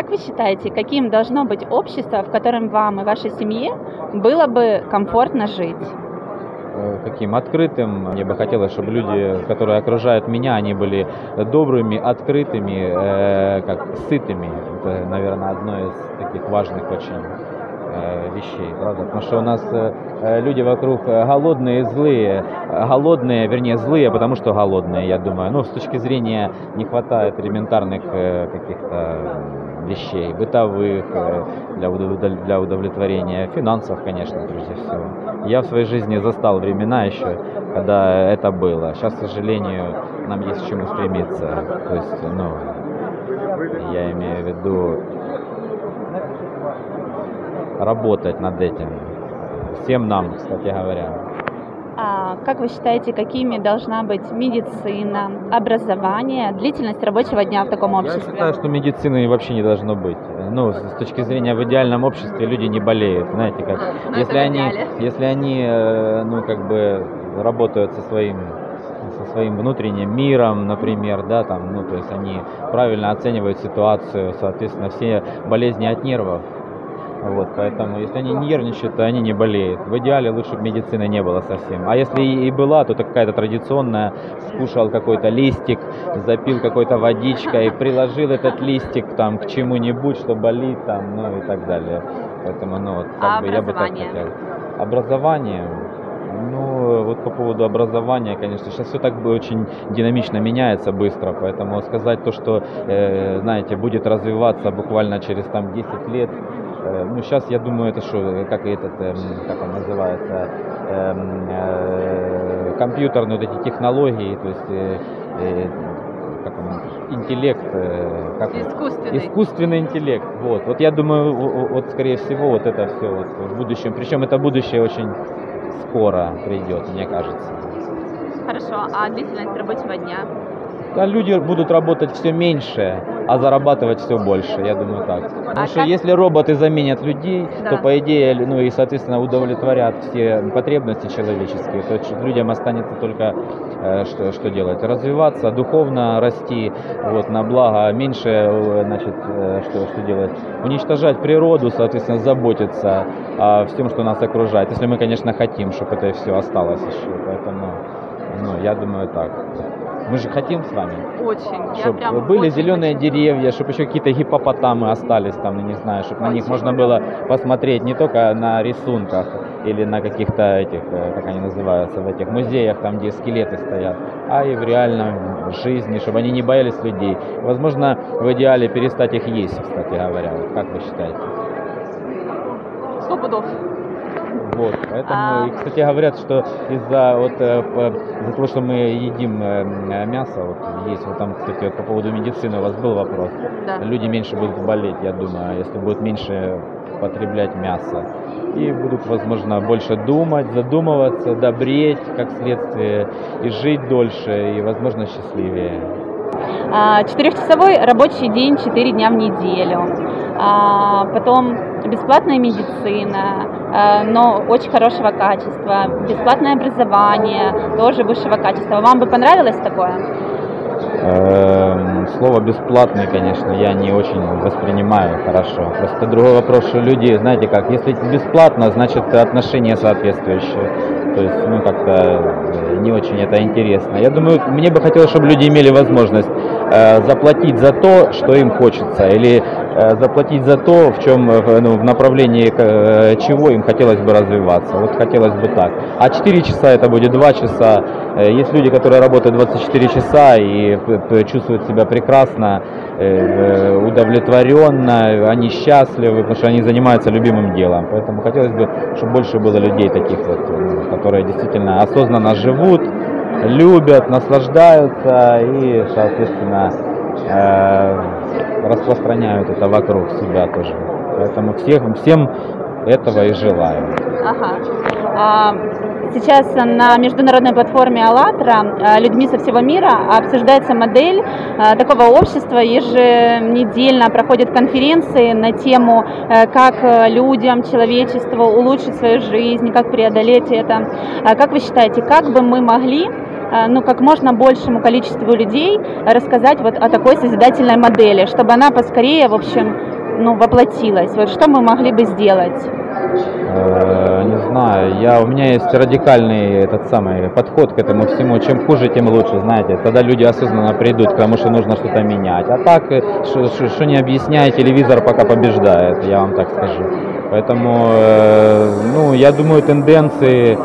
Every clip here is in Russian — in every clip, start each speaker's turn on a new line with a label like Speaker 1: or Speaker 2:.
Speaker 1: как вы считаете, каким должно быть общество, в котором вам и вашей семье было бы комфортно жить?
Speaker 2: Э, каким открытым. Мне бы хотелось, чтобы люди, которые окружают меня, они были добрыми, открытыми, э, как сытыми. Это, наверное, одно из таких важных очень вещей, правда? Потому что у нас э, э люди вокруг голодные, злые, голодные, вернее злые, потому что голодные, я думаю. Ну, с точки зрения не хватает элементарных э, каких-то вещей, бытовых, э, для удовлетворения финансов, конечно, прежде всего. Я в своей жизни застал времена еще, когда это было. Сейчас, к сожалению, нам есть к чему стремиться. То есть, ну, я имею в виду работать над этим. Всем нам, кстати говоря.
Speaker 1: А как вы считаете, какими должна быть медицина, образование, длительность рабочего дня в таком обществе?
Speaker 2: Я считаю, что медицины вообще не должно быть. Ну, с точки зрения в идеальном обществе люди не болеют, знаете как.
Speaker 1: Ну,
Speaker 2: если они, если они, э, ну как бы работают со своим со своим внутренним миром, например, да, там, ну, то есть они правильно оценивают ситуацию, соответственно, все болезни от нервов, вот, поэтому, если они нервничают, то они не болеют. В идеале лучше бы медицины не было совсем. А если и была, то какая-то традиционная, скушал какой-то листик, запил какой-то водичкой, приложил этот листик там к чему-нибудь, что болит там, ну и так далее. Поэтому, ну вот, как
Speaker 1: а
Speaker 2: бы я бы так хотел. Образование, ну, вот по поводу образования, конечно, сейчас все так бы очень динамично меняется быстро, поэтому сказать то, что, э, знаете, будет развиваться буквально через там 10 лет, ну, сейчас я думаю, это что, как этот, эм, как он называется, эм, э, компьютерные вот эти технологии, то есть э, как он, интеллект, как
Speaker 1: искусственный.
Speaker 2: искусственный интеллект. Вот, вот я думаю, вот скорее всего вот это все вот в будущем, причем это будущее очень скоро придет, мне кажется.
Speaker 1: Хорошо, а длительность рабочего дня?
Speaker 2: Да, люди будут работать все меньше, а зарабатывать все больше, я думаю так. Потому а что как... если роботы заменят людей, да. то по идее, ну и соответственно удовлетворят все потребности человеческие, то людям останется только э, что, что делать? Развиваться, духовно расти, вот, на благо, меньше, э, значит, э, что, что делать? Уничтожать природу, соответственно, заботиться о всем, что нас окружает, если мы, конечно, хотим, чтобы это все осталось еще, поэтому, ну, я думаю так. Мы же хотим с вами.
Speaker 1: Очень.
Speaker 2: Чтобы были очень зеленые хочу. деревья, чтобы еще какие-то гипопотамы остались там, ну, не знаю, чтобы очень. на них можно было посмотреть не только на рисунках или на каких-то этих, э, как они называются, в этих музеях, там, где скелеты стоят, а и в реальном жизни, чтобы они не боялись людей. Возможно, в идеале перестать их есть, кстати говоря. Как вы считаете?
Speaker 1: Сто пудов.
Speaker 2: Вот, поэтому, а... и, кстати, говорят, что из-за вот, э, из-за того, что мы едим э, мясо, вот есть вот там, кстати, вот по поводу медицины у вас был вопрос. Да. Люди меньше будут болеть, я думаю, если будут меньше потреблять мясо. И будут, возможно, больше думать, задумываться, добреть, как следствие, и жить дольше, и, возможно, счастливее.
Speaker 1: А, четырехчасовой рабочий день, четыре дня в неделю. А, потом бесплатная медицина, а, но очень хорошего качества, бесплатное образование, тоже высшего качества. Вам бы понравилось такое?
Speaker 2: Эм, слово бесплатный, конечно, я не очень воспринимаю хорошо. Просто другой вопрос, что люди, знаете как, если бесплатно, значит отношения соответствующие. То есть, ну, как-то э, не очень это интересно. Я думаю, мне бы хотелось, чтобы люди имели возможность э, заплатить за то, что им хочется, или э, заплатить за то, в чем, э, ну, в направлении э, чего им хотелось бы развиваться. Вот хотелось бы так. А 4 часа это будет 2 часа. Э, есть люди, которые работают 24 часа и чувствуют себя прекрасно, э, удовлетворенно, они счастливы, потому что они занимаются любимым делом. Поэтому хотелось бы, чтобы больше было людей таких вот, которые действительно осознанно живут, любят, наслаждаются и, соответственно, э, распространяют это вокруг себя тоже. Поэтому всех, всем этого и желаю.
Speaker 1: Ага. А, сейчас на международной платформе АЛЛАТРА а, людьми со всего мира обсуждается модель а, такого общества. Еженедельно проходят конференции на тему, э, как людям, человечеству улучшить свою жизнь, как преодолеть это. Как вы считаете, как бы мы могли ну, как можно большему количеству людей рассказать вот о такой созидательной модели, чтобы она поскорее, в общем, ну, воплотилось? Вот что мы могли бы сделать?
Speaker 2: Э, Не знаю, я, у меня есть радикальный этот самый подход к этому всему. Чем хуже, тем лучше, знаете. Тогда люди осознанно придут к тому, что нужно что-то менять. А так, э, что- не объясняй, телевизор пока побеждает, я вам так скажу. Поэтому, э, ну, я думаю, тенденции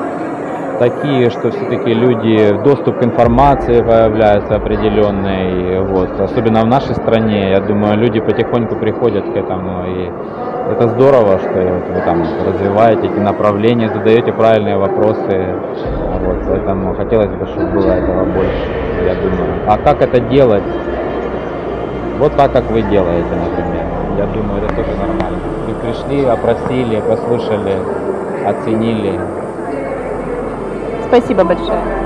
Speaker 2: такие, что все-таки люди, доступ к информации появляется определенный, вот, особенно в нашей стране, я думаю, люди потихоньку приходят к этому, и это здорово, что вы там развиваете эти направления, задаете правильные вопросы, вот, поэтому хотелось бы, чтобы было этого больше, я думаю. А как это делать? Вот так, как вы делаете, например. Я думаю, это тоже нормально. Вы пришли, опросили, послушали, оценили,
Speaker 1: Спасибо большое.